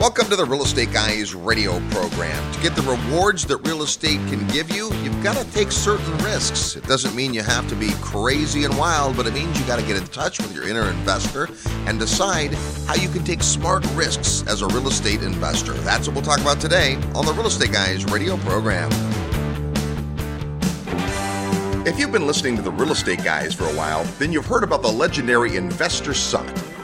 Welcome to the Real Estate Guys radio program. To get the rewards that real estate can give you, you've got to take certain risks. It doesn't mean you have to be crazy and wild, but it means you got to get in touch with your inner investor and decide how you can take smart risks as a real estate investor. That's what we'll talk about today on the Real Estate Guys radio program. If you've been listening to the Real Estate Guys for a while, then you've heard about the legendary Investor Summit.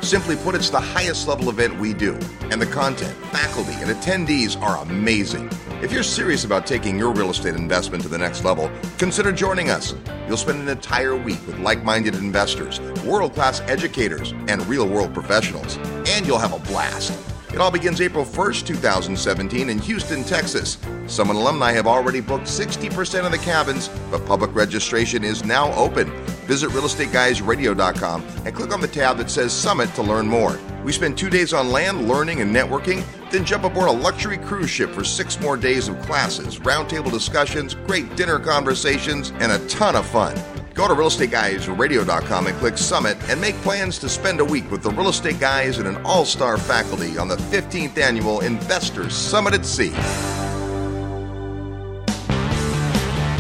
Simply put, it's the highest level event we do, and the content, faculty, and attendees are amazing. If you're serious about taking your real estate investment to the next level, consider joining us. You'll spend an entire week with like minded investors, world class educators, and real world professionals, and you'll have a blast. It all begins April 1st, 2017 in Houston, Texas. Summit alumni have already booked 60% of the cabins, but public registration is now open. Visit realestateguysradio.com and click on the tab that says Summit to learn more. We spend two days on land learning and networking, then jump aboard a luxury cruise ship for six more days of classes, roundtable discussions, great dinner conversations, and a ton of fun. Go to realestateguysradio.com and click Summit and make plans to spend a week with the real estate guys and an all star faculty on the 15th annual Investors Summit at Sea.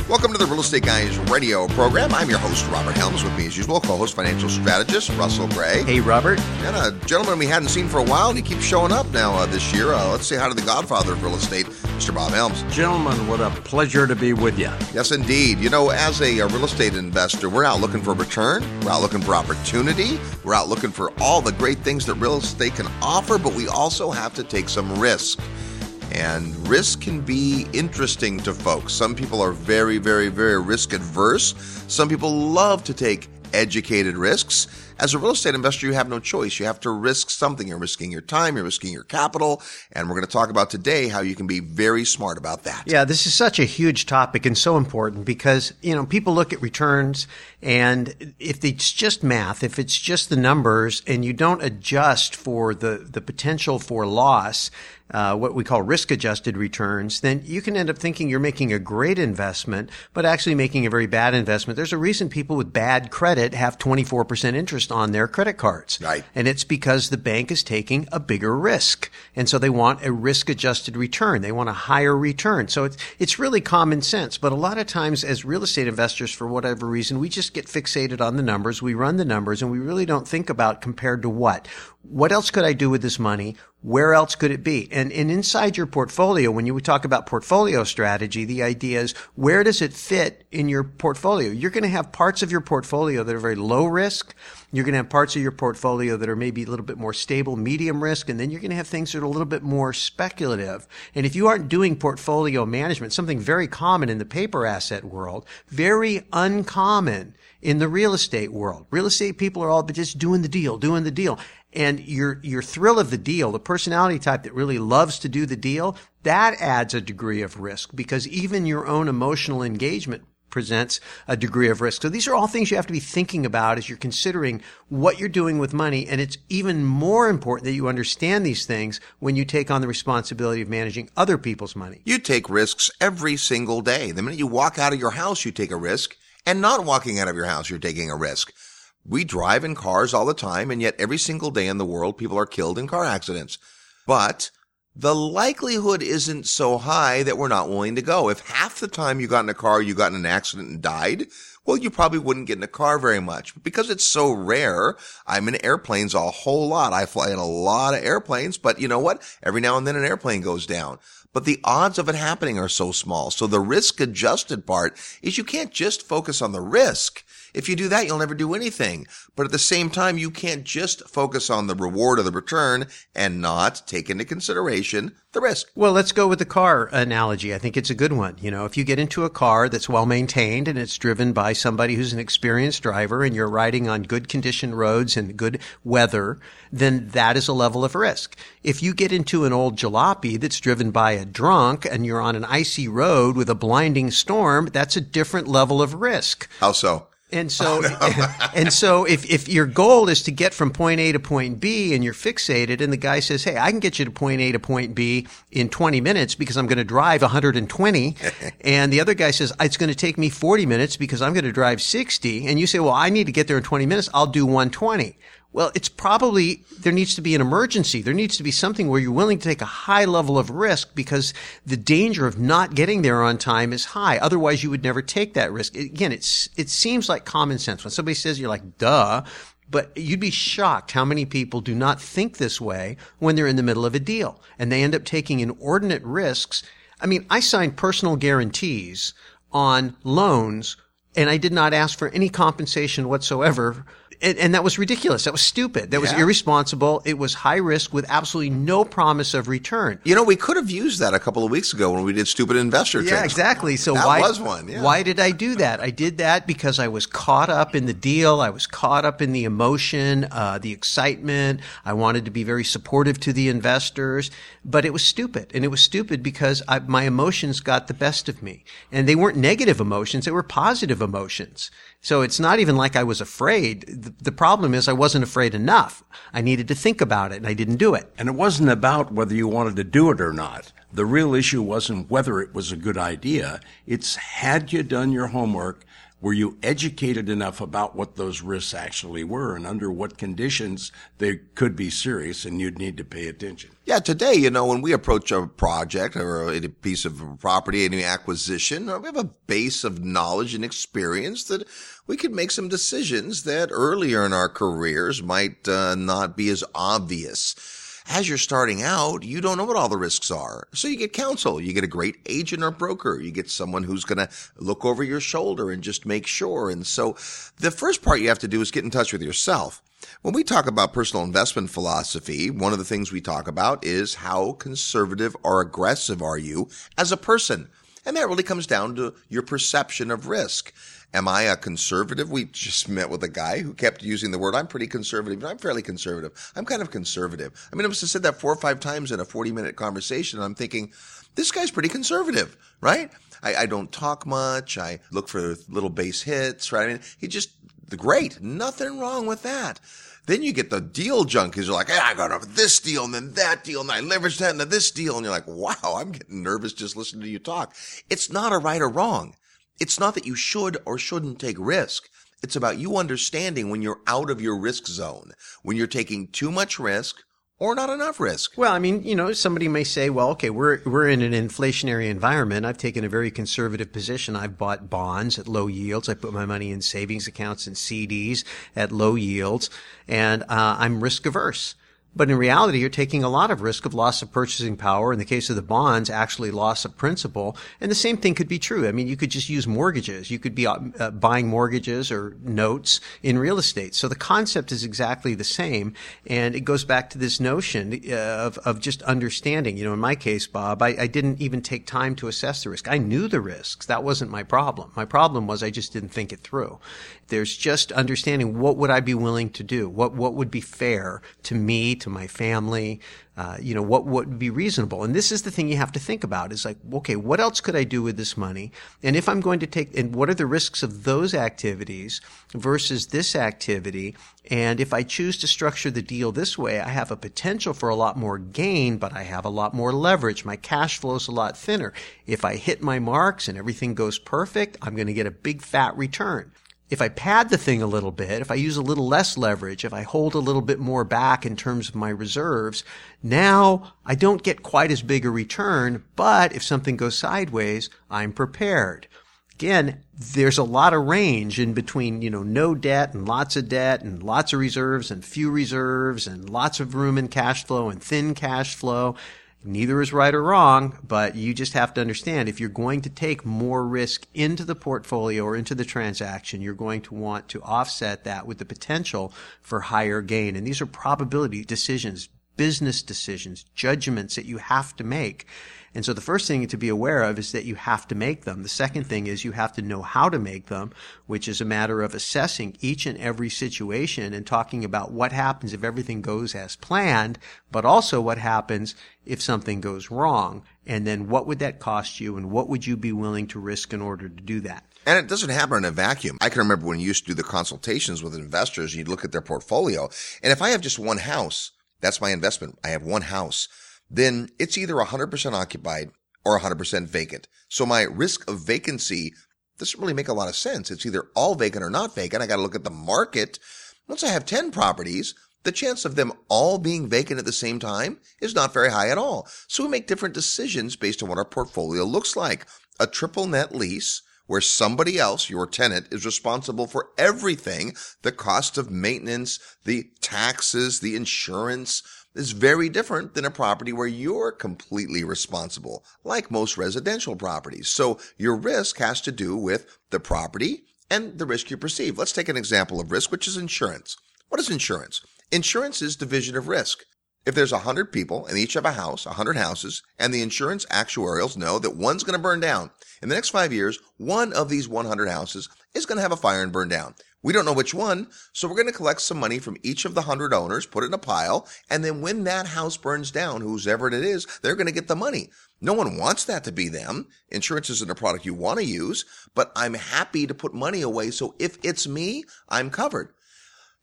Welcome to the Real Estate Guys radio program. I'm your host, Robert Helms. With me, as usual, co host financial strategist Russell Gray. Hey, Robert. And a gentleman we hadn't seen for a while, and he keeps showing up now uh, this year. Uh, let's say hi to the godfather of real estate, Mr. Bob Helms. Gentlemen, what a pleasure to be with you. Yes, indeed. You know, as a, a real estate investor, we're out looking for return, we're out looking for opportunity, we're out looking for all the great things that real estate can offer, but we also have to take some risk. And risk can be interesting to folks. Some people are very, very, very risk adverse. Some people love to take educated risks. As a real estate investor, you have no choice. You have to risk something. You're risking your time, you're risking your capital. And we're going to talk about today how you can be very smart about that. Yeah, this is such a huge topic and so important because, you know, people look at returns and if it's just math, if it's just the numbers and you don't adjust for the, the potential for loss, uh, what we call risk adjusted returns, then you can end up thinking you're making a great investment, but actually making a very bad investment. There's a reason people with bad credit have 24% interest on their credit cards. Right. And it's because the bank is taking a bigger risk. And so they want a risk adjusted return. They want a higher return. So it's, it's really common sense. But a lot of times as real estate investors, for whatever reason, we just get fixated on the numbers. We run the numbers and we really don't think about compared to what what else could I do with this money? Where else could it be? And, and inside your portfolio, when you talk about portfolio strategy, the idea is where does it fit in your portfolio? You're going to have parts of your portfolio that are very low risk. You're going to have parts of your portfolio that are maybe a little bit more stable, medium risk, and then you're going to have things that are a little bit more speculative. And if you aren't doing portfolio management, something very common in the paper asset world, very uncommon in the real estate world. Real estate people are all but just doing the deal, doing the deal and your your thrill of the deal, the personality type that really loves to do the deal, that adds a degree of risk because even your own emotional engagement presents a degree of risk. So these are all things you have to be thinking about as you're considering what you're doing with money. And it's even more important that you understand these things when you take on the responsibility of managing other people's money. You take risks every single day. The minute you walk out of your house, you take a risk. And not walking out of your house, you're taking a risk. We drive in cars all the time, and yet every single day in the world, people are killed in car accidents. But the likelihood isn't so high that we're not willing to go. If half the time you got in a car, you got in an accident and died, well, you probably wouldn't get in a car very much. But because it's so rare, I'm in airplanes a whole lot. I fly in a lot of airplanes, but you know what? Every now and then an airplane goes down. But the odds of it happening are so small. So the risk adjusted part is you can't just focus on the risk. If you do that, you'll never do anything. But at the same time, you can't just focus on the reward or the return and not take into consideration the risk. Well, let's go with the car analogy. I think it's a good one. You know, if you get into a car that's well maintained and it's driven by somebody who's an experienced driver and you're riding on good conditioned roads and good weather, then that is a level of risk. If you get into an old jalopy that's driven by a drunk and you're on an icy road with a blinding storm, that's a different level of risk. How so? And so, oh, and so if, if your goal is to get from point A to point B and you're fixated and the guy says, Hey, I can get you to point A to point B in 20 minutes because I'm going to drive 120. and the other guy says, it's going to take me 40 minutes because I'm going to drive 60. And you say, well, I need to get there in 20 minutes. I'll do 120. Well, it's probably there needs to be an emergency. There needs to be something where you're willing to take a high level of risk because the danger of not getting there on time is high. Otherwise, you would never take that risk. Again, it's it seems like common sense. When somebody says you're like, "Duh," but you'd be shocked how many people do not think this way when they're in the middle of a deal and they end up taking inordinate risks. I mean, I signed personal guarantees on loans and I did not ask for any compensation whatsoever and, and, that was ridiculous. That was stupid. That was yeah. irresponsible. It was high risk with absolutely no promise of return. You know, we could have used that a couple of weeks ago when we did stupid investor. Yeah, exactly. So that why was one? Yeah. Why did I do that? I did that because I was caught up in the deal. I was caught up in the emotion, uh, the excitement. I wanted to be very supportive to the investors, but it was stupid, and it was stupid because I, my emotions got the best of me, and they weren't negative emotions; they were positive emotions. So it's not even like I was afraid. The, problem is I wasn't afraid enough. I needed to think about it and I didn't do it. And it wasn't about whether you wanted to do it or not. The real issue wasn't whether it was a good idea. It's had you done your homework were you educated enough about what those risks actually were and under what conditions they could be serious and you'd need to pay attention? Yeah, today, you know, when we approach a project or a piece of property, any acquisition, uh, we have a base of knowledge and experience that we can make some decisions that earlier in our careers might uh, not be as obvious as you're starting out, you don't know what all the risks are. So you get counsel. You get a great agent or broker. You get someone who's going to look over your shoulder and just make sure. And so the first part you have to do is get in touch with yourself. When we talk about personal investment philosophy, one of the things we talk about is how conservative or aggressive are you as a person? And that really comes down to your perception of risk. Am I a conservative? We just met with a guy who kept using the word, I'm pretty conservative. I'm fairly conservative. I'm kind of conservative. I mean, I must have said that four or five times in a 40 minute conversation. I'm thinking, this guy's pretty conservative, right? I, I don't talk much. I look for little base hits, right? I mean, he just, great. Nothing wrong with that. Then you get the deal junkies. You're like, hey, I got over this deal and then that deal and I leveraged that into this deal. And you're like, wow, I'm getting nervous just listening to you talk. It's not a right or wrong. It's not that you should or shouldn't take risk. It's about you understanding when you're out of your risk zone, when you're taking too much risk or not enough risk. Well, I mean, you know, somebody may say, well, okay, we're we're in an inflationary environment. I've taken a very conservative position. I've bought bonds at low yields. I put my money in savings accounts and CDs at low yields, and uh, I'm risk averse. But in reality, you're taking a lot of risk of loss of purchasing power. In the case of the bonds, actually loss of principal. And the same thing could be true. I mean, you could just use mortgages. You could be uh, uh, buying mortgages or notes in real estate. So the concept is exactly the same. And it goes back to this notion uh, of, of just understanding. You know, in my case, Bob, I, I didn't even take time to assess the risk. I knew the risks. That wasn't my problem. My problem was I just didn't think it through. There's just understanding what would I be willing to do? What, what would be fair to me, to my family? Uh, you know, what, what would be reasonable? And this is the thing you have to think about is like, okay, what else could I do with this money? And if I'm going to take, and what are the risks of those activities versus this activity? And if I choose to structure the deal this way, I have a potential for a lot more gain, but I have a lot more leverage. My cash flow is a lot thinner. If I hit my marks and everything goes perfect, I'm going to get a big fat return if I pad the thing a little bit, if I use a little less leverage, if I hold a little bit more back in terms of my reserves, now I don't get quite as big a return, but if something goes sideways, I'm prepared. Again, there's a lot of range in between, you know, no debt and lots of debt and lots of reserves and few reserves and lots of room in cash flow and thin cash flow. Neither is right or wrong, but you just have to understand if you're going to take more risk into the portfolio or into the transaction, you're going to want to offset that with the potential for higher gain. And these are probability decisions, business decisions, judgments that you have to make. And so the first thing to be aware of is that you have to make them. The second thing is you have to know how to make them, which is a matter of assessing each and every situation and talking about what happens if everything goes as planned, but also what happens if something goes wrong. And then what would that cost you and what would you be willing to risk in order to do that? And it doesn't happen in a vacuum. I can remember when you used to do the consultations with investors, you'd look at their portfolio. And if I have just one house, that's my investment. I have one house then it's either 100% occupied or 100% vacant. So my risk of vacancy doesn't really make a lot of sense. It's either all vacant or not vacant. I got to look at the market Once I have 10 properties, the chance of them all being vacant at the same time is not very high at all. So we make different decisions based on what our portfolio looks like. A triple net lease where somebody else, your tenant, is responsible for everything, the cost of maintenance, the taxes, the insurance, is very different than a property where you're completely responsible, like most residential properties. So your risk has to do with the property and the risk you perceive. Let's take an example of risk, which is insurance. What is insurance? Insurance is division of risk. If there's 100 people and each have a house, 100 houses, and the insurance actuarials know that one's going to burn down, in the next five years, one of these 100 houses is going to have a fire and burn down. We don't know which one, so we're going to collect some money from each of the 100 owners, put it in a pile, and then when that house burns down, whoever it is, they're going to get the money. No one wants that to be them. Insurance isn't a product you want to use, but I'm happy to put money away so if it's me, I'm covered.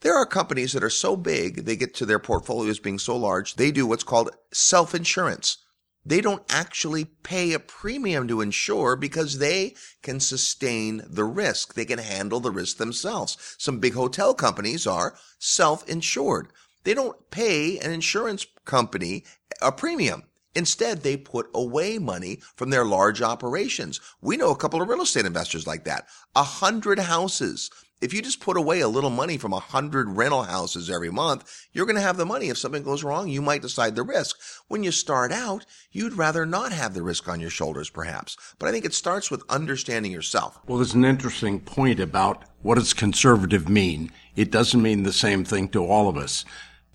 There are companies that are so big, they get to their portfolios being so large, they do what's called self insurance. They don't actually pay a premium to insure because they can sustain the risk. They can handle the risk themselves. Some big hotel companies are self insured. They don't pay an insurance company a premium. Instead, they put away money from their large operations. We know a couple of real estate investors like that. A hundred houses if you just put away a little money from a hundred rental houses every month, you're going to have the money. If something goes wrong, you might decide the risk. When you start out, you'd rather not have the risk on your shoulders, perhaps. But I think it starts with understanding yourself. Well, there's an interesting point about what does conservative mean? It doesn't mean the same thing to all of us.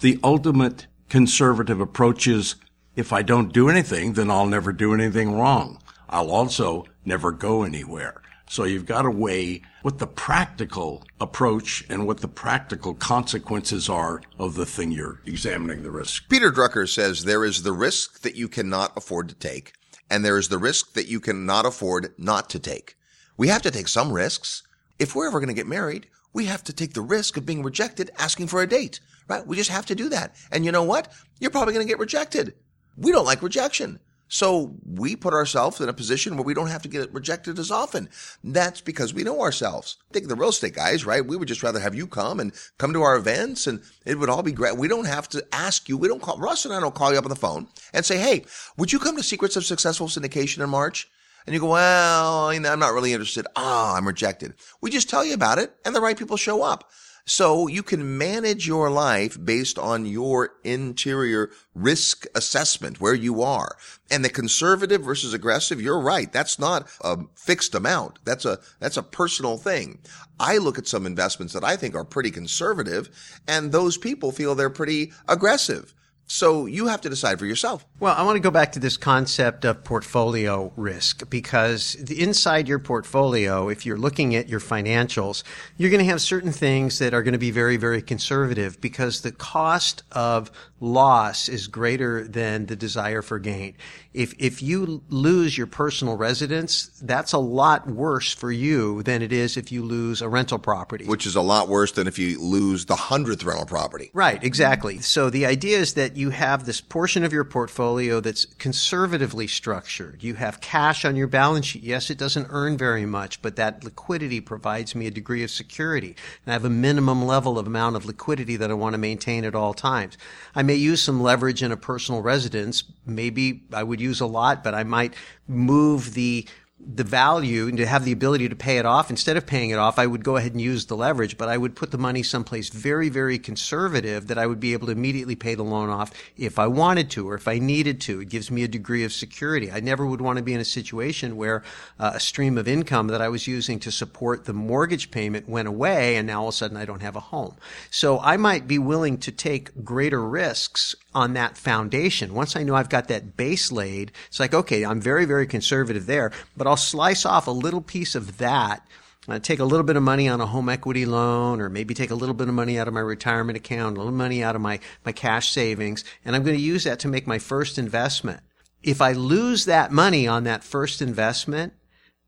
The ultimate conservative approach is if I don't do anything, then I'll never do anything wrong. I'll also never go anywhere. So you've got to weigh what the practical approach and what the practical consequences are of the thing you're examining the risk. Peter Drucker says there is the risk that you cannot afford to take, and there is the risk that you cannot afford not to take. We have to take some risks. If we're ever going to get married, we have to take the risk of being rejected asking for a date, right? We just have to do that. And you know what? You're probably going to get rejected. We don't like rejection. So we put ourselves in a position where we don't have to get rejected as often. That's because we know ourselves. Think the real estate guys, right? We would just rather have you come and come to our events and it would all be great. We don't have to ask you. We don't call, Russ and I don't call you up on the phone and say, Hey, would you come to Secrets of Successful Syndication in March? And you go, well, I'm not really interested. Ah, oh, I'm rejected. We just tell you about it and the right people show up. So you can manage your life based on your interior risk assessment, where you are. And the conservative versus aggressive, you're right. That's not a fixed amount. That's a, that's a personal thing. I look at some investments that I think are pretty conservative and those people feel they're pretty aggressive. So you have to decide for yourself. Well, I want to go back to this concept of portfolio risk because inside your portfolio, if you're looking at your financials, you're going to have certain things that are going to be very, very conservative because the cost of loss is greater than the desire for gain. If, if you lose your personal residence, that's a lot worse for you than it is if you lose a rental property. Which is a lot worse than if you lose the hundredth rental property. Right, exactly. So the idea is that you have this portion of your portfolio that's conservatively structured. You have cash on your balance sheet. Yes, it doesn't earn very much, but that liquidity provides me a degree of security. And I have a minimum level of amount of liquidity that I want to maintain at all times. I may use some leverage in a personal residence. Maybe I would use a lot, but I might move the the value and to have the ability to pay it off instead of paying it off i would go ahead and use the leverage but i would put the money someplace very very conservative that i would be able to immediately pay the loan off if i wanted to or if i needed to. It gives me a degree of security. I never would want to be in a situation where uh, a stream of income that i was using to support the mortgage payment went away and now all of a sudden i don't have a home. So i might be willing to take greater risks on that foundation. Once I know I've got that base laid, it's like, okay, I'm very, very conservative there, but I'll slice off a little piece of that. Uh, take a little bit of money on a home equity loan, or maybe take a little bit of money out of my retirement account, a little money out of my, my cash savings, and I'm going to use that to make my first investment. If I lose that money on that first investment,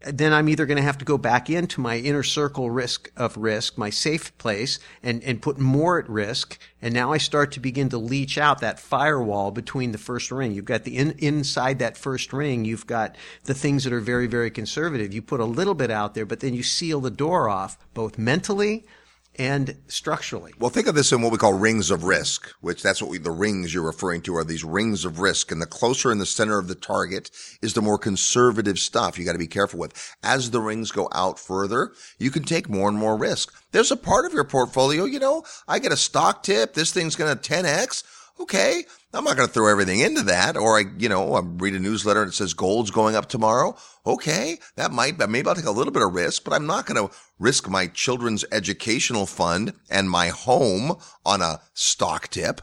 then I'm either going to have to go back into my inner circle risk of risk, my safe place, and, and put more at risk. And now I start to begin to leach out that firewall between the first ring. You've got the in, inside that first ring, you've got the things that are very, very conservative. You put a little bit out there, but then you seal the door off, both mentally and structurally. Well, think of this in what we call rings of risk, which that's what we, the rings you're referring to are these rings of risk. And the closer in the center of the target is the more conservative stuff you got to be careful with. As the rings go out further, you can take more and more risk. There's a part of your portfolio, you know, I get a stock tip. This thing's going to 10x. Okay. I'm not going to throw everything into that. Or I, you know, I read a newsletter and it says gold's going up tomorrow. Okay. That might, maybe I'll take a little bit of risk, but I'm not going to risk my children's educational fund and my home on a stock tip.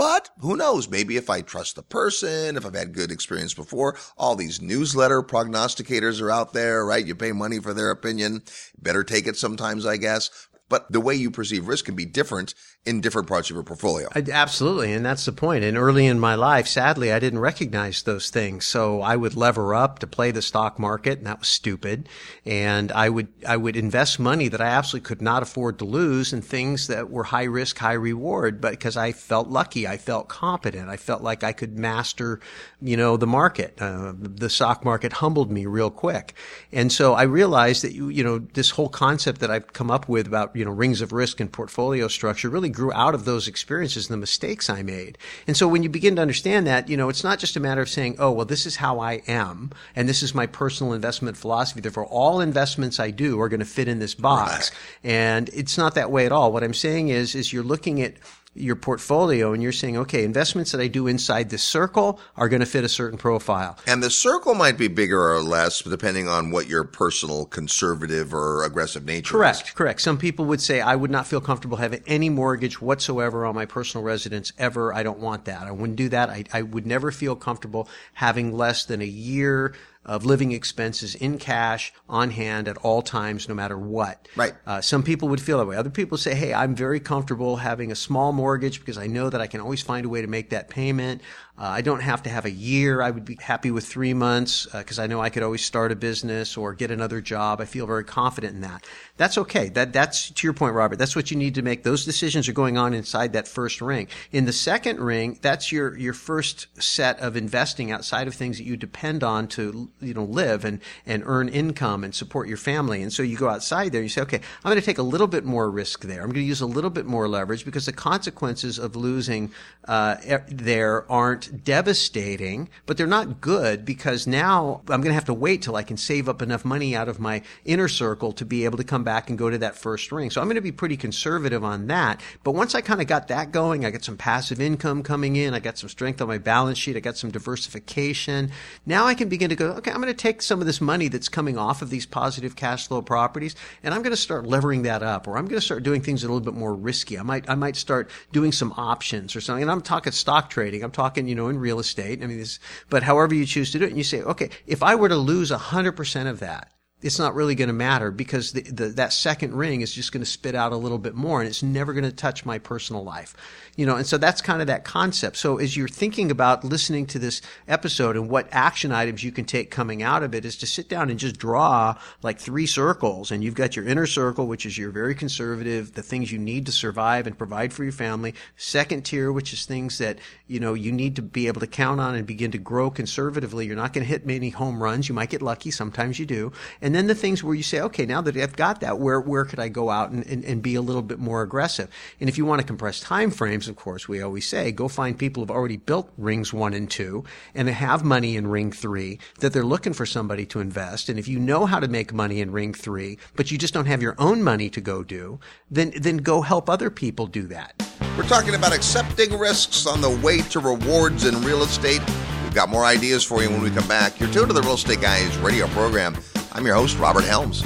But who knows? Maybe if I trust the person, if I've had good experience before, all these newsletter prognosticators are out there, right? You pay money for their opinion. Better take it sometimes, I guess. But the way you perceive risk can be different in different parts of your portfolio. Absolutely. And that's the point. And early in my life, sadly, I didn't recognize those things. So I would lever up to play the stock market and that was stupid. And I would, I would invest money that I absolutely could not afford to lose in things that were high risk, high reward, but because I felt lucky, I felt competent. I felt like I could master, you know, the market. Uh, the stock market humbled me real quick. And so I realized that, you, you know, this whole concept that I've come up with about, you know, rings of risk and portfolio structure really grew out of those experiences and the mistakes I made. And so when you begin to understand that, you know, it's not just a matter of saying, oh, well, this is how I am, and this is my personal investment philosophy. Therefore, all investments I do are going to fit in this box. Right. And it's not that way at all. What I'm saying is, is you're looking at your portfolio and you're saying, okay, investments that I do inside this circle are going to fit a certain profile. And the circle might be bigger or less depending on what your personal conservative or aggressive nature correct, is. Correct. Some people would say, I would not feel comfortable having any mortgage whatsoever on my personal residence ever. I don't want that. I wouldn't do that. I, I would never feel comfortable having less than a year of living expenses in cash on hand at all times, no matter what. Right. Uh, some people would feel that way. Other people say, "Hey, I'm very comfortable having a small mortgage because I know that I can always find a way to make that payment. Uh, I don't have to have a year. I would be happy with three months because uh, I know I could always start a business or get another job. I feel very confident in that. That's okay. That that's to your point, Robert. That's what you need to make. Those decisions are going on inside that first ring. In the second ring, that's your your first set of investing outside of things that you depend on to you know live and and earn income and support your family. And so you go outside there and you say, okay, I'm going to take a little bit more risk there. I'm going to use a little bit more leverage because the consequences of losing uh, there aren't devastating, but they're not good because now I'm going to have to wait till I can save up enough money out of my inner circle to be able to come back and go to that first ring. So I'm going to be pretty conservative on that. But once I kind of got that going, I got some passive income coming in. I got some strength on my balance sheet. I got some diversification. Now I can begin to go, okay, I'm going to take some of this money that's coming off of these positive cash flow properties and I'm going to start levering that up or I'm going to start doing things a little bit more risky. I might, I might start doing some options or something. And I'm talking stock trading. I'm talking, you know, in real estate. I mean, this, but however you choose to do it, and you say, okay, if I were to lose 100% of that, it's not really going to matter because the, the, that second ring is just going to spit out a little bit more and it's never going to touch my personal life you know and so that's kind of that concept. So as you're thinking about listening to this episode and what action items you can take coming out of it is to sit down and just draw like three circles. And you've got your inner circle which is your very conservative the things you need to survive and provide for your family. Second tier which is things that you know you need to be able to count on and begin to grow conservatively. You're not going to hit many home runs. You might get lucky. Sometimes you do. And then the things where you say, okay, now that I've got that, where, where could I go out and, and, and be a little bit more aggressive? And if you want to compress time of course, we always say, go find people who've already built rings one and two and have money in ring three that they're looking for somebody to invest. And if you know how to make money in ring three, but you just don't have your own money to go do, then, then go help other people do that. We're talking about accepting risks on the way to rewards in real estate. We've got more ideas for you when we come back. You're tuned to the Real Estate Guys radio program. I'm your host, Robert Helms.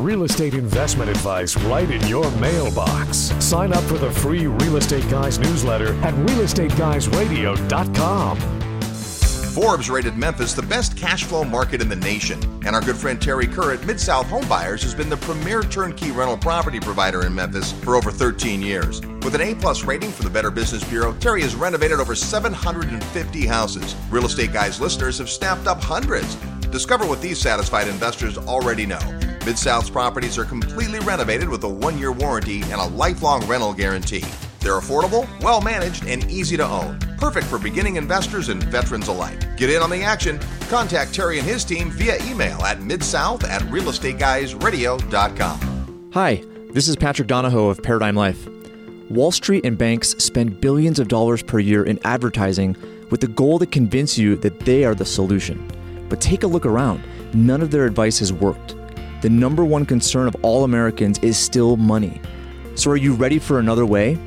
Real estate investment advice right in your mailbox. Sign up for the free Real Estate Guys newsletter at realestateguysradio.com. Forbes rated Memphis the best cash flow market in the nation, and our good friend Terry Kerr at Mid South Homebuyers has been the premier turnkey rental property provider in Memphis for over 13 years. With an A plus rating from the Better Business Bureau, Terry has renovated over 750 houses. Real Estate Guys listeners have snapped up hundreds. Discover what these satisfied investors already know. Mid South's properties are completely renovated with a one year warranty and a lifelong rental guarantee. They're affordable, well managed, and easy to own. Perfect for beginning investors and veterans alike. Get in on the action. Contact Terry and his team via email at midsouth at realestateguysradio.com. Hi. This is Patrick Donohoe of Paradigm Life. Wall Street and banks spend billions of dollars per year in advertising with the goal to convince you that they are the solution. But take a look around. None of their advice has worked. The number one concern of all Americans is still money. So, are you ready for another way?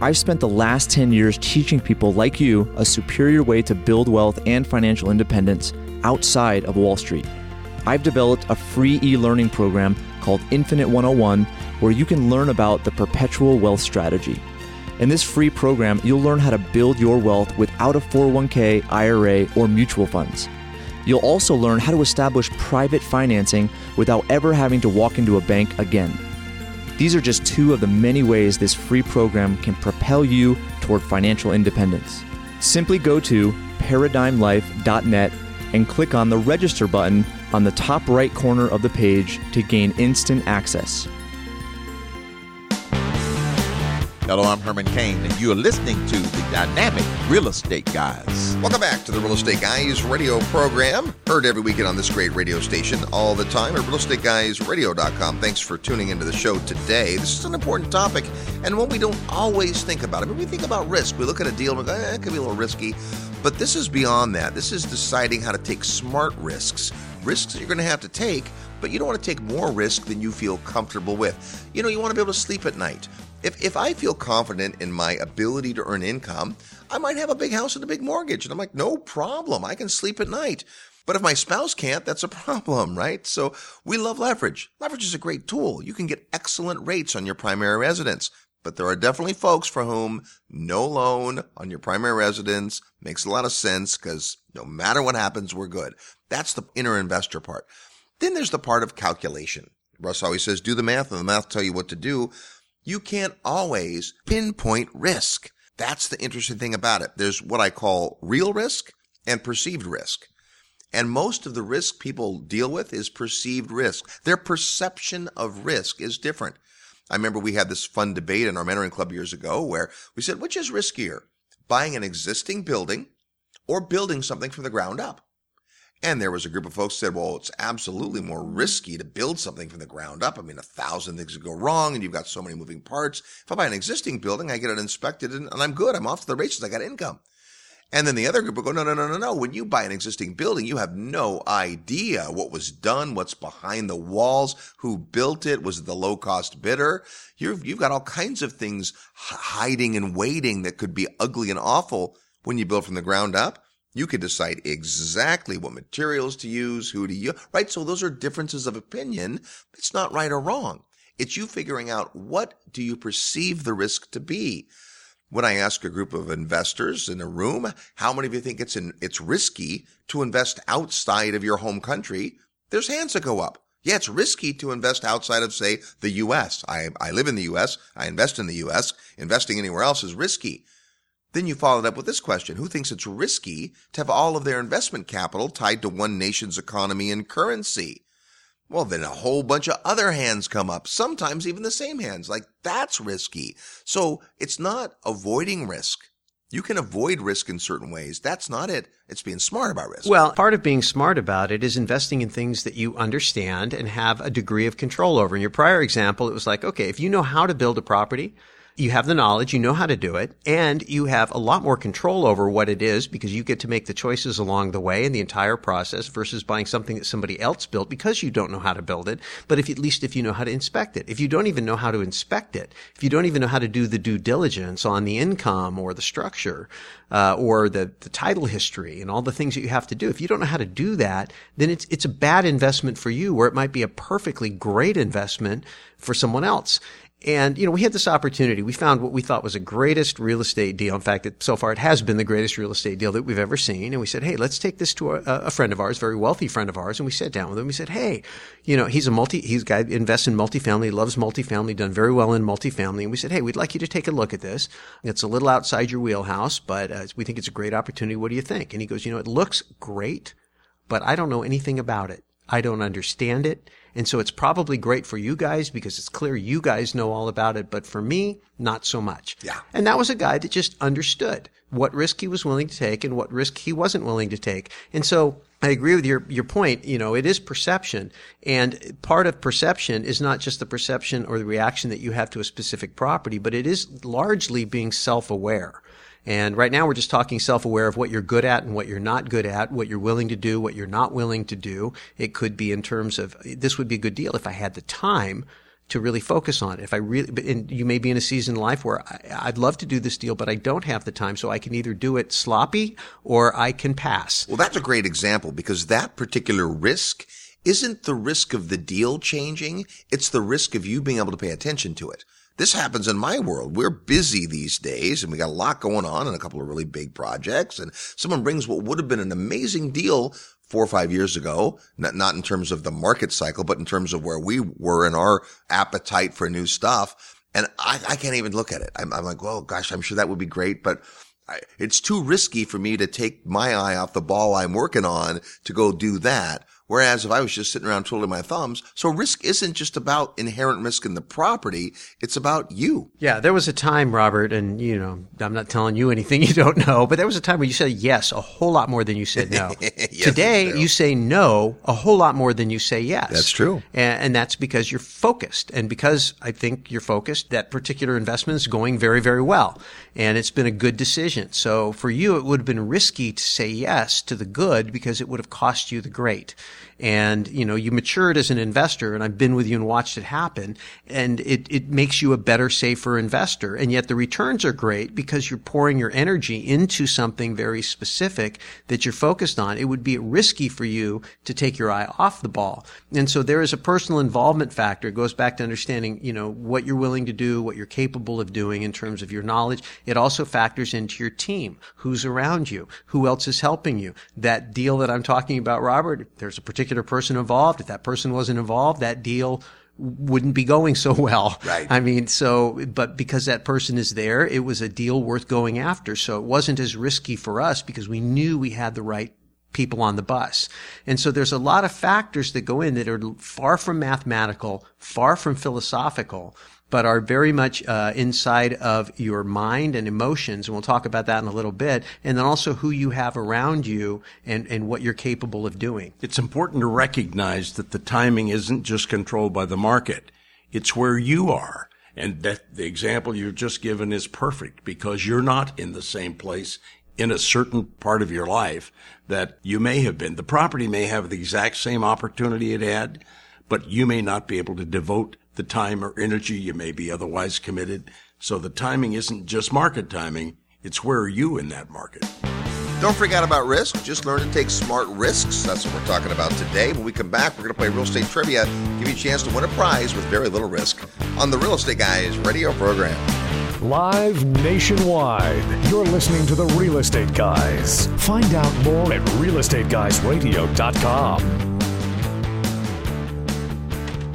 I've spent the last 10 years teaching people like you a superior way to build wealth and financial independence outside of Wall Street. I've developed a free e learning program called Infinite 101 where you can learn about the perpetual wealth strategy. In this free program, you'll learn how to build your wealth without a 401k, IRA, or mutual funds. You'll also learn how to establish private financing without ever having to walk into a bank again. These are just two of the many ways this free program can propel you toward financial independence. Simply go to paradigmlife.net and click on the register button on the top right corner of the page to gain instant access. Hello, I'm Herman Cain, and you are listening to the Dynamic Real Estate Guys. Welcome back to the Real Estate Guys radio program. Heard every weekend on this great radio station all the time at realestateguysradio.com. Thanks for tuning into the show today. This is an important topic and one we don't always think about. I mean, we think about risk. We look at a deal and go, eh, it could be a little risky. But this is beyond that. This is deciding how to take smart risks. Risks that you're going to have to take, but you don't want to take more risk than you feel comfortable with. You know, you want to be able to sleep at night. If, if I feel confident in my ability to earn income, I might have a big house and a big mortgage. And I'm like, no problem. I can sleep at night. But if my spouse can't, that's a problem, right? So we love leverage. Leverage is a great tool. You can get excellent rates on your primary residence. But there are definitely folks for whom no loan on your primary residence makes a lot of sense because no matter what happens, we're good. That's the inner investor part. Then there's the part of calculation. Russ always says, do the math and the math tell you what to do you can't always pinpoint risk. That's the interesting thing about it. There's what I call real risk and perceived risk. And most of the risk people deal with is perceived risk. Their perception of risk is different. I remember we had this fun debate in our mentoring club years ago where we said, which is riskier, buying an existing building or building something from the ground up? And there was a group of folks said, well, it's absolutely more risky to build something from the ground up. I mean, a thousand things could go wrong and you've got so many moving parts. If I buy an existing building, I get it inspected and, and I'm good. I'm off to the races. I got income. And then the other group will go, no, no, no, no, no. When you buy an existing building, you have no idea what was done, what's behind the walls, who built it, was it the low cost bidder? You've, you've got all kinds of things hiding and waiting that could be ugly and awful when you build from the ground up. You can decide exactly what materials to use, who to use, right? So those are differences of opinion. It's not right or wrong. It's you figuring out what do you perceive the risk to be. When I ask a group of investors in a room, how many of you think it's in, it's risky to invest outside of your home country? There's hands that go up. Yeah, it's risky to invest outside of, say, the U.S. I, I live in the U.S. I invest in the U.S. Investing anywhere else is risky. Then you followed up with this question. Who thinks it's risky to have all of their investment capital tied to one nation's economy and currency? Well, then a whole bunch of other hands come up, sometimes even the same hands. Like that's risky. So it's not avoiding risk. You can avoid risk in certain ways. That's not it. It's being smart about risk. Well, part of being smart about it is investing in things that you understand and have a degree of control over. In your prior example, it was like, okay, if you know how to build a property, you have the knowledge, you know how to do it, and you have a lot more control over what it is because you get to make the choices along the way in the entire process versus buying something that somebody else built because you don't know how to build it. But if at least if you know how to inspect it, if you don't even know how to inspect it, if you don't even know how to do the due diligence on the income or the structure, uh, or the, the title history and all the things that you have to do, if you don't know how to do that, then it's it's a bad investment for you where it might be a perfectly great investment for someone else. And, you know, we had this opportunity. We found what we thought was the greatest real estate deal. In fact, it, so far it has been the greatest real estate deal that we've ever seen. And we said, hey, let's take this to a, a friend of ours, very wealthy friend of ours. And we sat down with him. We said, hey, you know, he's a multi, he's a guy invests in multifamily, loves multifamily, done very well in multifamily. And we said, hey, we'd like you to take a look at this. It's a little outside your wheelhouse, but uh, we think it's a great opportunity. What do you think? And he goes, you know, it looks great, but I don't know anything about it. I don't understand it And so it's probably great for you guys because it's clear you guys know all about it. But for me, not so much. Yeah. And that was a guy that just understood what risk he was willing to take and what risk he wasn't willing to take. And so I agree with your, your point. You know, it is perception. And part of perception is not just the perception or the reaction that you have to a specific property, but it is largely being self-aware. And right now we're just talking self-aware of what you're good at and what you're not good at, what you're willing to do, what you're not willing to do. It could be in terms of this would be a good deal if I had the time to really focus on it. If I really, and you may be in a season in life where I, would love to do this deal, but I don't have the time, so I can either do it sloppy or I can pass. Well, that's a great example because that particular risk isn't the risk of the deal changing. It's the risk of you being able to pay attention to it. This happens in my world. We're busy these days and we got a lot going on and a couple of really big projects and someone brings what would have been an amazing deal four or five years ago, not, not in terms of the market cycle, but in terms of where we were in our appetite for new stuff. And I, I can't even look at it. I'm, I'm like, well, gosh, I'm sure that would be great, but I, it's too risky for me to take my eye off the ball I'm working on to go do that. Whereas if I was just sitting around twiddling my thumbs, so risk isn't just about inherent risk in the property, it's about you. Yeah, there was a time, Robert, and you know, I'm not telling you anything you don't know, but there was a time where you said yes a whole lot more than you said no. yes, Today, you say no a whole lot more than you say yes. That's true. And, and that's because you're focused. And because I think you're focused, that particular investment is going very, very well. And it's been a good decision. So for you, it would have been risky to say yes to the good because it would have cost you the great. And you know you matured as an investor and I've been with you and watched it happen and it, it makes you a better safer investor. And yet the returns are great because you're pouring your energy into something very specific that you're focused on. It would be risky for you to take your eye off the ball. And so there is a personal involvement factor. It goes back to understanding you know what you're willing to do what you're capable of doing in terms of your knowledge it also factors into your team who's around you who else is helping you that deal that I'm talking about Robert there's a particular person involved. If that person wasn't involved, that deal wouldn't be going so well. Right. I mean, so, but because that person is there, it was a deal worth going after. So it wasn't as risky for us because we knew we had the right people on the bus. And so there's a lot of factors that go in that are far from mathematical, far from philosophical, but are very much uh, inside of your mind and emotions. And we'll talk about that in a little bit. And then also who you have around you and, and what you're capable of doing. It's important to recognize that the timing isn't just controlled by the market. It's where you are. And that the example you've just given is perfect because you're not in the same place in a certain part of your life that you may have been. The property may have the exact same opportunity it had, but you may not be able to devote the time or energy you may be otherwise committed. So the timing isn't just market timing, it's where are you in that market. Don't forget about risk. Just learn to take smart risks. That's what we're talking about today. When we come back, we're going to play real estate trivia, give you a chance to win a prize with very little risk on the Real Estate Guys radio program. Live nationwide. You're listening to the Real Estate Guys. Find out more at realestateguysradio.com.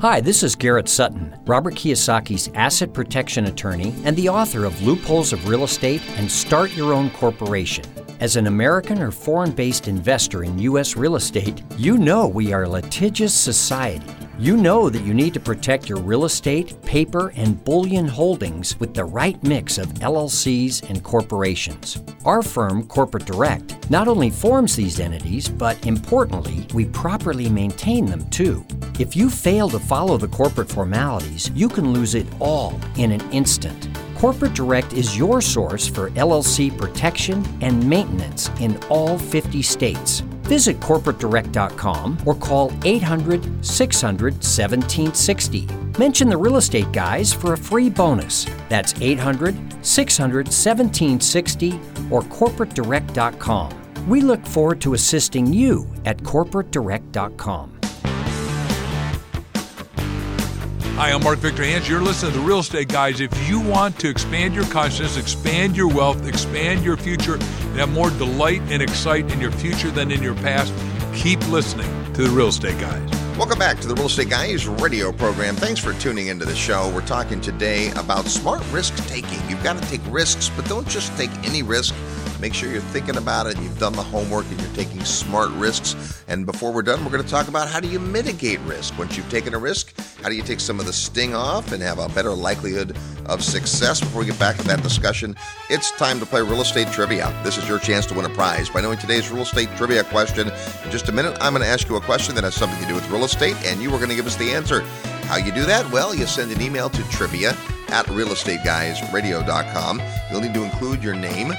Hi, this is Garrett Sutton, Robert Kiyosaki's asset protection attorney and the author of Loopholes of Real Estate and Start Your Own Corporation. As an American or foreign based investor in U.S. real estate, you know we are a litigious society. You know that you need to protect your real estate, paper, and bullion holdings with the right mix of LLCs and corporations. Our firm, Corporate Direct, not only forms these entities, but importantly, we properly maintain them too. If you fail to follow the corporate formalities, you can lose it all in an instant. Corporate Direct is your source for LLC protection and maintenance in all 50 states. Visit corporatedirect.com or call 800 600 1760. Mention the real estate guys for a free bonus. That's 800 600 1760 or corporatedirect.com. We look forward to assisting you at corporatedirect.com. Hi, I'm Mark Victor Hansen. You're listening to the Real Estate Guys. If you want to expand your consciousness, expand your wealth, expand your future, and have more delight and excite in your future than in your past, keep listening to the Real Estate Guys. Welcome back to the Real Estate Guys radio program. Thanks for tuning into the show. We're talking today about smart risk taking. You've got to take risks, but don't just take any risk. Make sure you're thinking about it, you've done the homework, and you're taking smart risks. And before we're done, we're going to talk about how do you mitigate risk. Once you've taken a risk, how do you take some of the sting off and have a better likelihood of success? Before we get back to that discussion, it's time to play real estate trivia. This is your chance to win a prize by knowing today's real estate trivia question. In just a minute, I'm going to ask you a question that has something to do with real estate, and you are going to give us the answer. How you do that? Well, you send an email to trivia at realestateguysradio.com. You'll need to include your name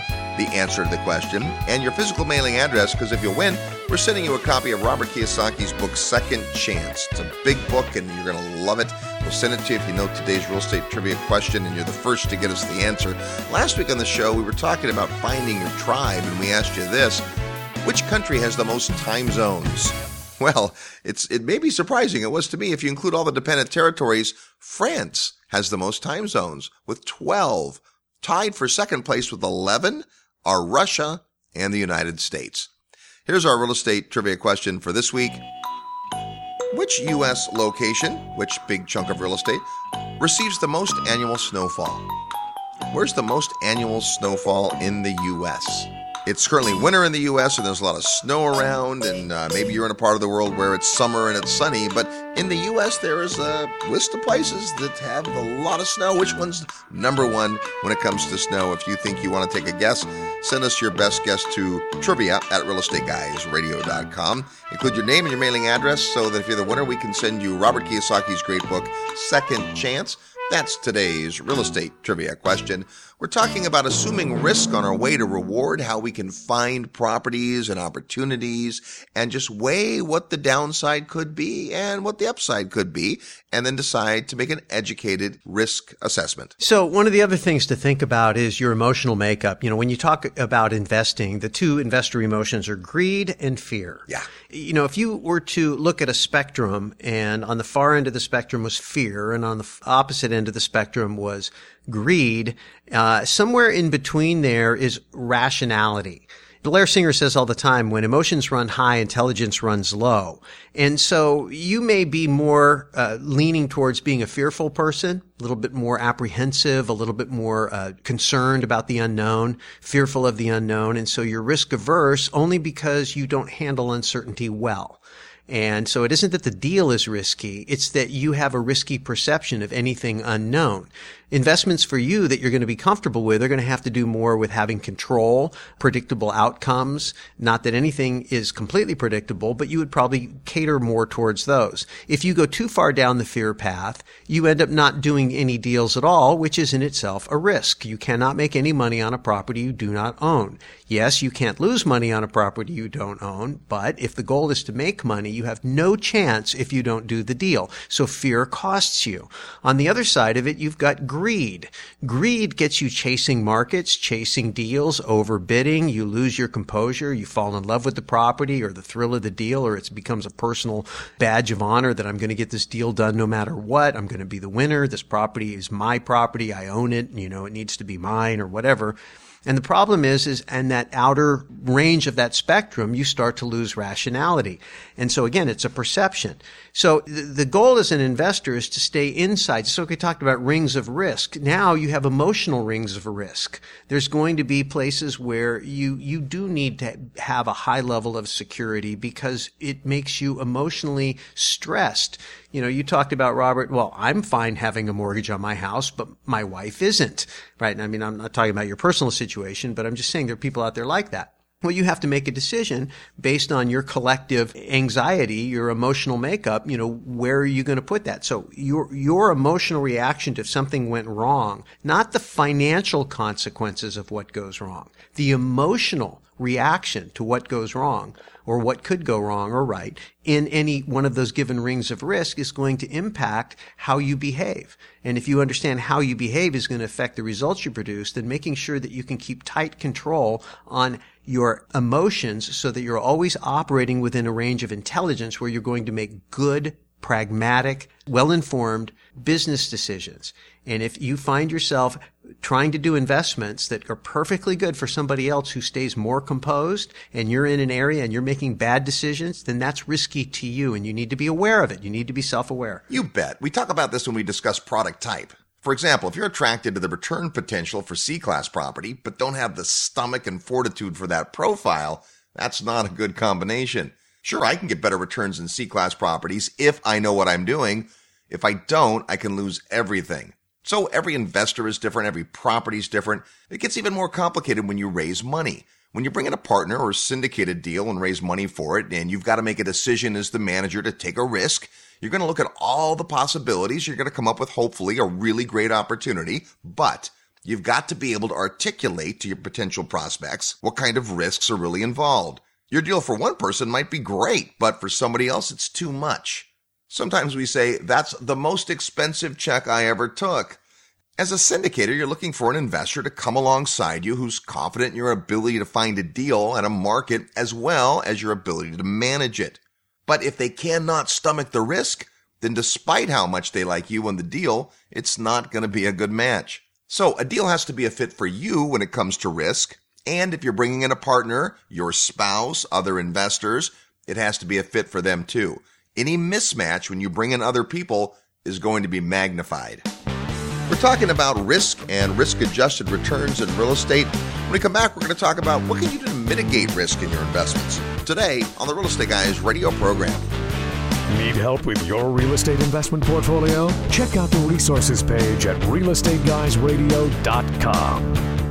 the answer to the question, and your physical mailing address, because if you win, we're sending you a copy of Robert Kiyosaki's book, Second Chance. It's a big book, and you're going to love it. We'll send it to you if you know today's real estate trivia question, and you're the first to get us the answer. Last week on the show, we were talking about finding your tribe, and we asked you this Which country has the most time zones? Well, it's it may be surprising. It was to me. If you include all the dependent territories, France has the most time zones with 12. Tied for second place with 11 are Russia and the United States. Here's our real estate trivia question for this week. Which U.S. location, which big chunk of real estate, receives the most annual snowfall? Where's the most annual snowfall in the U.S.? It's currently winter in the U.S., and there's a lot of snow around, and uh, maybe you're in a part of the world where it's summer and it's sunny. But in the U.S., there is a list of places that have a lot of snow. Which one's number one when it comes to snow? If you think you want to take a guess, send us your best guess to trivia at realestateguysradio.com. Include your name and your mailing address so that if you're the winner, we can send you Robert Kiyosaki's great book, Second Chance. That's today's real estate trivia question. We're talking about assuming risk on our way to reward, how we can find properties and opportunities and just weigh what the downside could be and what the upside could be, and then decide to make an educated risk assessment. So one of the other things to think about is your emotional makeup. You know, when you talk about investing, the two investor emotions are greed and fear. Yeah. You know, if you were to look at a spectrum and on the far end of the spectrum was fear and on the opposite end of the spectrum was greed, uh, somewhere in between there is rationality. Blair Singer says all the time, when emotions run high, intelligence runs low. And so you may be more uh, leaning towards being a fearful person, a little bit more apprehensive, a little bit more uh, concerned about the unknown, fearful of the unknown. And so you're risk averse only because you don't handle uncertainty well. And so it isn't that the deal is risky. It's that you have a risky perception of anything unknown investments for you that you're going to be comfortable with are going to have to do more with having control, predictable outcomes. Not that anything is completely predictable, but you would probably cater more towards those. If you go too far down the fear path, you end up not doing any deals at all, which is in itself a risk. You cannot make any money on a property you do not own. Yes, you can't lose money on a property you don't own, but if the goal is to make money, you have no chance if you don't do the deal. So fear costs you. On the other side of it, you've got greed. Greed Greed gets you chasing markets, chasing deals, overbidding. You lose your composure. You fall in love with the property or the thrill of the deal, or it becomes a personal badge of honor that I'm going to get this deal done no matter what. I'm going to be the winner. This property is my property. I own it. You know, it needs to be mine or whatever. And the problem is, is, and that outer range of that spectrum, you start to lose rationality. And so again, it's a perception. So the goal as an investor is to stay inside. So we talked about rings of risk. Now you have emotional rings of risk. There's going to be places where you, you do need to have a high level of security because it makes you emotionally stressed. You know, you talked about Robert, well, I'm fine having a mortgage on my house, but my wife isn't, right? I mean, I'm not talking about your personal situation, but I'm just saying there are people out there like that. Well, you have to make a decision based on your collective anxiety, your emotional makeup, you know, where are you going to put that? So your, your emotional reaction to if something went wrong, not the financial consequences of what goes wrong, the emotional reaction to what goes wrong or what could go wrong or right in any one of those given rings of risk is going to impact how you behave. And if you understand how you behave is going to affect the results you produce, then making sure that you can keep tight control on your emotions so that you're always operating within a range of intelligence where you're going to make good, pragmatic, well-informed business decisions. And if you find yourself trying to do investments that are perfectly good for somebody else who stays more composed and you're in an area and you're making bad decisions, then that's risky to you and you need to be aware of it. You need to be self-aware. You bet. We talk about this when we discuss product type. For example, if you're attracted to the return potential for C class property, but don't have the stomach and fortitude for that profile, that's not a good combination. Sure, I can get better returns in C class properties if I know what I'm doing. If I don't, I can lose everything. So every investor is different, every property is different. It gets even more complicated when you raise money. When you bring in a partner or syndicate a deal and raise money for it, and you've got to make a decision as the manager to take a risk, you're going to look at all the possibilities. You're going to come up with hopefully a really great opportunity, but you've got to be able to articulate to your potential prospects what kind of risks are really involved. Your deal for one person might be great, but for somebody else, it's too much. Sometimes we say, that's the most expensive check I ever took. As a syndicator, you're looking for an investor to come alongside you who's confident in your ability to find a deal at a market as well as your ability to manage it. But if they cannot stomach the risk, then despite how much they like you and the deal, it's not going to be a good match. So a deal has to be a fit for you when it comes to risk. And if you're bringing in a partner, your spouse, other investors, it has to be a fit for them too. Any mismatch when you bring in other people is going to be magnified. We're talking about risk and risk adjusted returns in real estate. When we come back, we're going to talk about what can you do to mitigate risk in your investments today on the Real Estate Guys radio program. Need help with your real estate investment portfolio? Check out the resources page at realestateguysradio.com.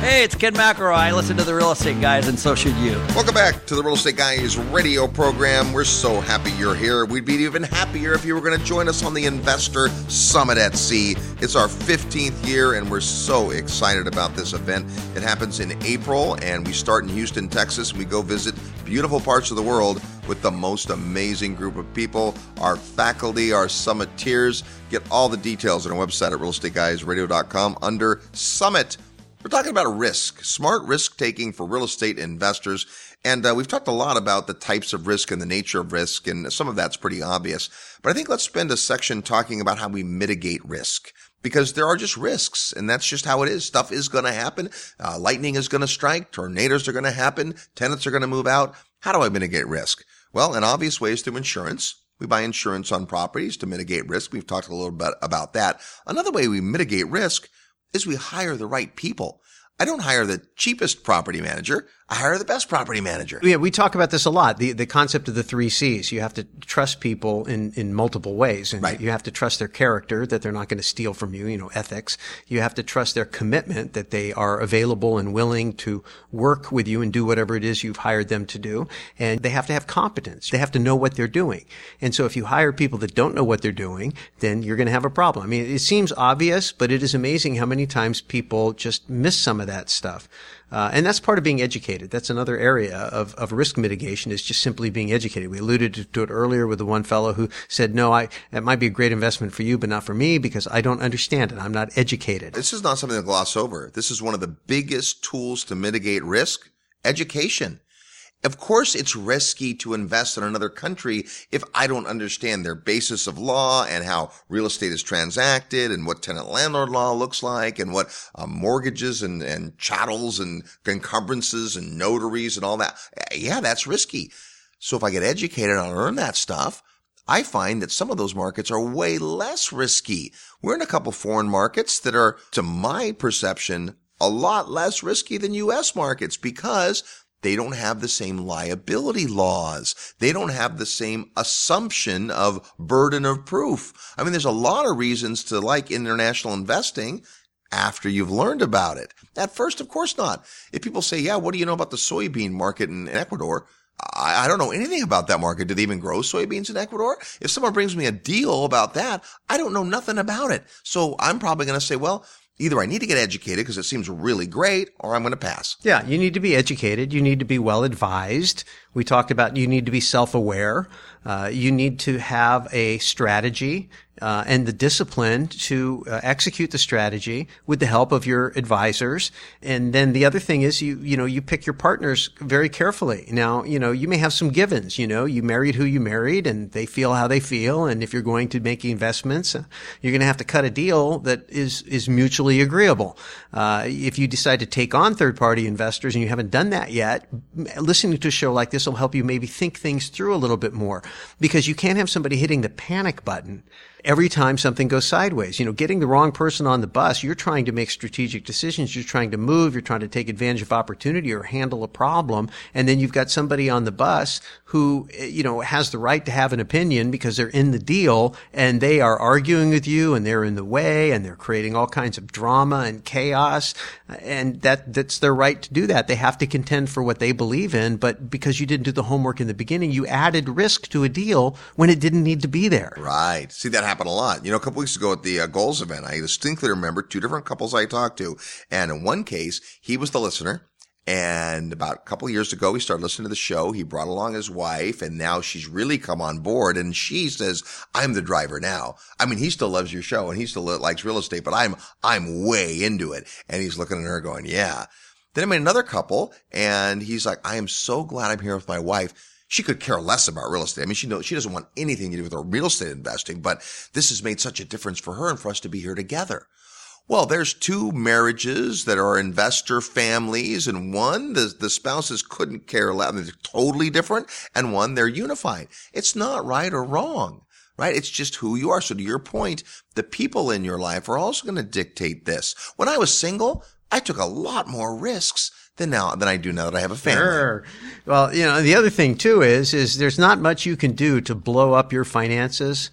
Hey, it's Ken McElroy. Listen to the Real Estate Guys, and so should you. Welcome back to the Real Estate Guys radio program. We're so happy you're here. We'd be even happier if you were going to join us on the Investor Summit at Sea. It's our 15th year, and we're so excited about this event. It happens in April, and we start in Houston, Texas, and we go visit beautiful parts of the world with the most amazing group of people, our faculty, our summiteers. Get all the details on our website at realestateguysradio.com under Summit. We're talking about risk, smart risk taking for real estate investors. And uh, we've talked a lot about the types of risk and the nature of risk, and some of that's pretty obvious. But I think let's spend a section talking about how we mitigate risk because there are just risks and that's just how it is. Stuff is going to happen. Uh, lightning is going to strike. Tornadoes are going to happen. Tenants are going to move out. How do I mitigate risk? Well, an obvious way is through insurance. We buy insurance on properties to mitigate risk. We've talked a little bit about that. Another way we mitigate risk is we hire the right people. I don't hire the cheapest property manager. I hire the best property manager. Yeah, we talk about this a lot. The the concept of the three C's. You have to trust people in, in multiple ways. And right. you have to trust their character that they're not going to steal from you, you know, ethics. You have to trust their commitment that they are available and willing to work with you and do whatever it is you've hired them to do. And they have to have competence. They have to know what they're doing. And so if you hire people that don't know what they're doing, then you're going to have a problem. I mean, it seems obvious, but it is amazing how many times people just miss some of that stuff. Uh, and that's part of being educated. That's another area of, of risk mitigation is just simply being educated. We alluded to it earlier with the one fellow who said, no, I, it might be a great investment for you, but not for me because I don't understand it. I'm not educated. This is not something to gloss over. This is one of the biggest tools to mitigate risk. Education. Of course, it's risky to invest in another country if I don't understand their basis of law and how real estate is transacted and what tenant landlord law looks like and what uh, mortgages and, and chattels and encumbrances and notaries and all that. Yeah, that's risky. So if I get educated and learn that stuff, I find that some of those markets are way less risky. We're in a couple foreign markets that are, to my perception, a lot less risky than U.S. markets because they don't have the same liability laws. They don't have the same assumption of burden of proof. I mean, there's a lot of reasons to like international investing after you've learned about it. At first, of course not. If people say, yeah, what do you know about the soybean market in Ecuador? I, I don't know anything about that market. Do they even grow soybeans in Ecuador? If someone brings me a deal about that, I don't know nothing about it. So I'm probably going to say, well, either I need to get educated because it seems really great or I'm going to pass. Yeah, you need to be educated. You need to be well advised. We talked about you need to be self aware. Uh, you need to have a strategy uh, and the discipline to uh, execute the strategy with the help of your advisors. And then the other thing is you, you know, you pick your partners very carefully. Now, you know, you may have some givens, you know, you married who you married and they feel how they feel. And if you're going to make investments, uh, you're going to have to cut a deal that is, is mutually agreeable. Uh, if you decide to take on third party investors and you haven't done that yet, listening to a show like this will help you maybe think things through a little bit more. Because you can't have somebody hitting the panic button every time something goes sideways. You know, getting the wrong person on the bus, you're trying to make strategic decisions. You're trying to move. You're trying to take advantage of opportunity or handle a problem. And then you've got somebody on the bus who, you know, has the right to have an opinion because they're in the deal and they are arguing with you and they're in the way and they're creating all kinds of drama and chaos. And that, that's their right to do that. They have to contend for what they believe in. But because you didn't do the homework in the beginning, you added risk to a deal when it didn't need to be there. Right. See, that happen a lot. You know, a couple weeks ago at the uh, goals event, I distinctly remember two different couples I talked to. And in one case, he was the listener. And about a couple years ago, he started listening to the show. He brought along his wife and now she's really come on board and she says, I'm the driver now. I mean, he still loves your show and he still likes real estate, but I'm, I'm way into it. And he's looking at her going, yeah. Then I met another couple and he's like, I am so glad I'm here with my wife she could care less about real estate. I mean, she knows she doesn't want anything to do with her real estate investing, but this has made such a difference for her and for us to be here together. Well, there's two marriages that are investor families, and one the the spouses couldn't care less. They're totally different, and one they're unified. It's not right or wrong, right? It's just who you are. So to your point, the people in your life are also going to dictate this. When I was single, I took a lot more risks than now than I do now that I have a family. Sure. Well, you know, the other thing too is is there's not much you can do to blow up your finances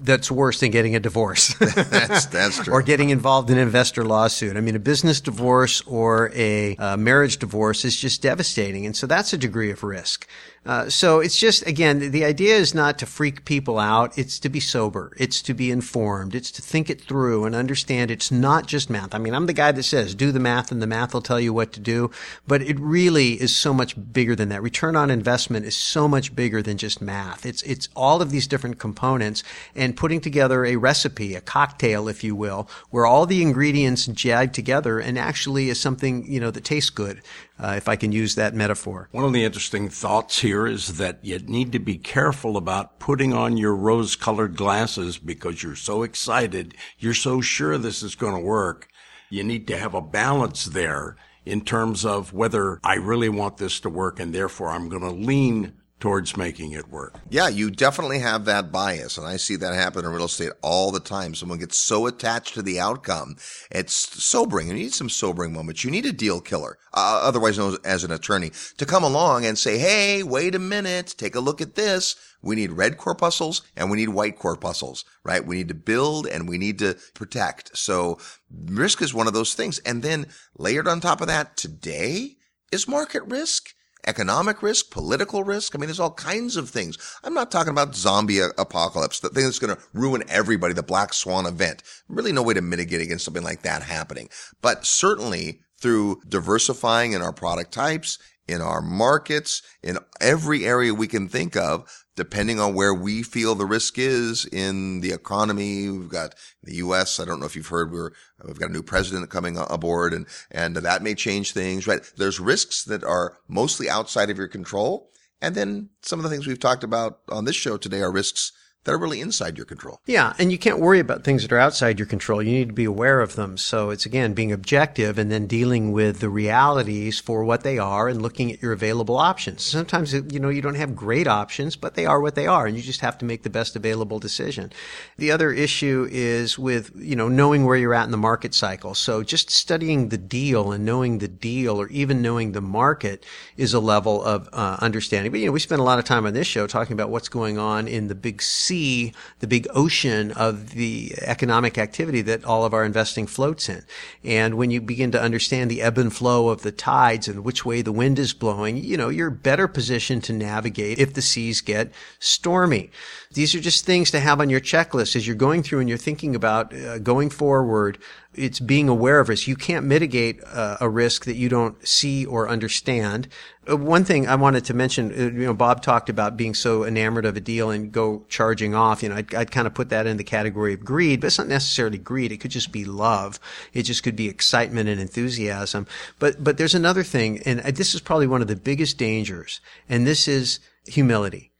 that's worse than getting a divorce. that's that's true. or getting involved in an investor lawsuit. I mean, a business divorce or a uh, marriage divorce is just devastating, and so that's a degree of risk. Uh, so it's just again, the idea is not to freak people out. It's to be sober. It's to be informed. It's to think it through and understand it's not just math. I mean, I'm the guy that says do the math and the math will tell you what to do, but it really is so much bigger than that. Return on investment is so much bigger than just math. It's it's all of these different components and putting together a recipe, a cocktail, if you will, where all the ingredients jive together and actually is something you know that tastes good uh, if I can use that metaphor. One of the interesting thoughts here is that you need to be careful about putting on your rose colored glasses because you're so excited. You're so sure this is going to work. You need to have a balance there in terms of whether I really want this to work and therefore I'm going to lean towards making it work. Yeah, you definitely have that bias. And I see that happen in real estate all the time. Someone gets so attached to the outcome. It's sobering. You need some sobering moments. You need a deal killer, uh, otherwise known as an attorney, to come along and say, Hey, wait a minute. Take a look at this. We need red corpuscles and we need white corpuscles, right? We need to build and we need to protect. So risk is one of those things. And then layered on top of that, today is market risk economic risk, political risk. I mean, there's all kinds of things. I'm not talking about zombie apocalypse, the thing that's going to ruin everybody, the black swan event. Really no way to mitigate against something like that happening. But certainly through diversifying in our product types, in our markets, in every area we can think of, depending on where we feel the risk is in the economy. We've got the U.S. I don't know if you've heard we're, we've got a new president coming aboard and, and that may change things, right? There's risks that are mostly outside of your control. And then some of the things we've talked about on this show today are risks that are really inside your control. Yeah, and you can't worry about things that are outside your control. You need to be aware of them. So it's again being objective and then dealing with the realities for what they are and looking at your available options. Sometimes you know you don't have great options, but they are what they are and you just have to make the best available decision. The other issue is with, you know, knowing where you're at in the market cycle. So just studying the deal and knowing the deal or even knowing the market is a level of uh, understanding. But you know, we spend a lot of time on this show talking about what's going on in the big see the big ocean of the economic activity that all of our investing floats in. And when you begin to understand the ebb and flow of the tides and which way the wind is blowing, you know, you're better positioned to navigate if the seas get stormy. These are just things to have on your checklist as you're going through and you're thinking about uh, going forward it's being aware of risk. You can't mitigate uh, a risk that you don't see or understand. Uh, one thing I wanted to mention, uh, you know, Bob talked about being so enamored of a deal and go charging off. You know, I'd, I'd kind of put that in the category of greed, but it's not necessarily greed. It could just be love. It just could be excitement and enthusiasm. But, but there's another thing, and this is probably one of the biggest dangers, and this is humility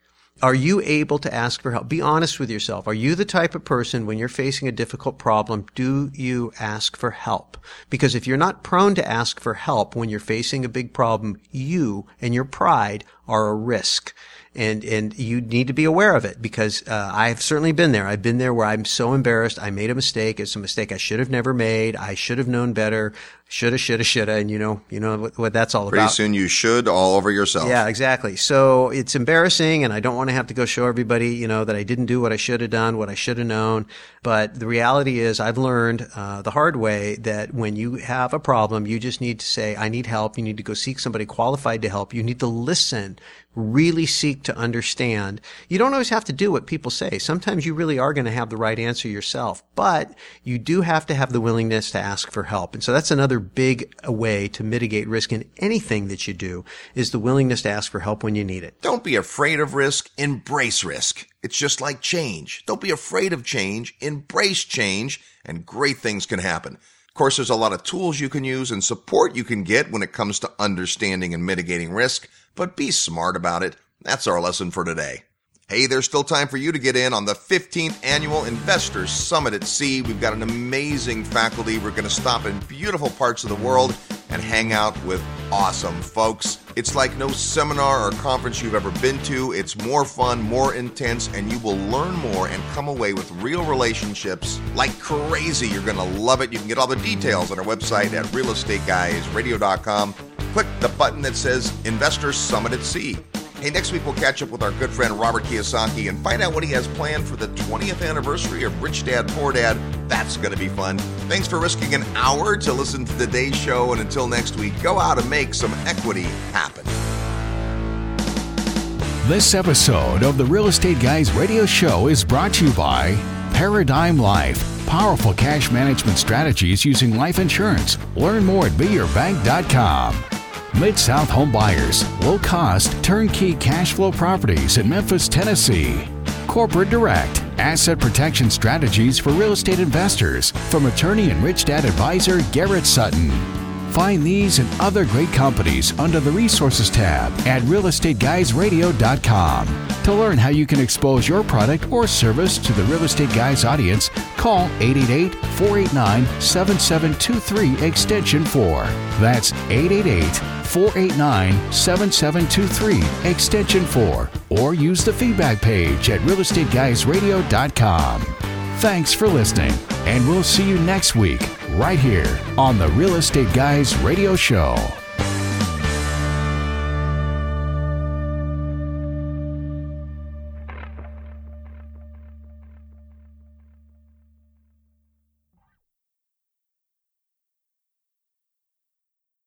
are you able to ask for help? Be honest with yourself. Are you the type of person when you're facing a difficult problem, do you ask for help? Because if you're not prone to ask for help when you're facing a big problem, you and your pride are a risk and and you need to be aware of it because uh, I've certainly been there. I've been there where I'm so embarrassed. I made a mistake. It's a mistake I should have never made. I should have known better. Shoulda, shoulda, shoulda, and you know, you know what, what that's all Pretty about. Pretty soon, you should all over yourself. Yeah, exactly. So it's embarrassing, and I don't want to have to go show everybody, you know, that I didn't do what I should have done, what I should have known. But the reality is, I've learned uh, the hard way that when you have a problem, you just need to say, "I need help." You need to go seek somebody qualified to help. You need to listen really seek to understand. You don't always have to do what people say. Sometimes you really are going to have the right answer yourself, but you do have to have the willingness to ask for help. And so that's another big way to mitigate risk in anything that you do is the willingness to ask for help when you need it. Don't be afraid of risk. Embrace risk. It's just like change. Don't be afraid of change. Embrace change and great things can happen. Of course, there's a lot of tools you can use and support you can get when it comes to understanding and mitigating risk but be smart about it. That's our lesson for today. Hey, there's still time for you to get in on the 15th annual Investors Summit at Sea. We've got an amazing faculty. We're going to stop in beautiful parts of the world and hang out with awesome folks. It's like no seminar or conference you've ever been to. It's more fun, more intense, and you will learn more and come away with real relationships like crazy. You're going to love it. You can get all the details on our website at realestateguysradio.com click the button that says Investors Summit at Sea. Hey, next week we'll catch up with our good friend Robert Kiyosaki and find out what he has planned for the 20th anniversary of Rich Dad Poor Dad. That's going to be fun. Thanks for risking an hour to listen to today's show, and until next week, go out and make some equity happen. This episode of the Real Estate Guys radio show is brought to you by Paradigm Life. Powerful cash management strategies using life insurance. Learn more at beyourbank.com. Mid South Home Buyers, low cost, turnkey cash flow properties in Memphis, Tennessee. Corporate Direct, asset protection strategies for real estate investors from attorney and rich dad advisor Garrett Sutton. Find these and other great companies under the Resources tab at realestateguysradio.com. To learn how you can expose your product or service to the Real Estate Guys audience, Call 888 489 7723 Extension 4. That's 888 489 7723 Extension 4. Or use the feedback page at realestateguysradio.com. Thanks for listening, and we'll see you next week right here on the Real Estate Guys Radio Show.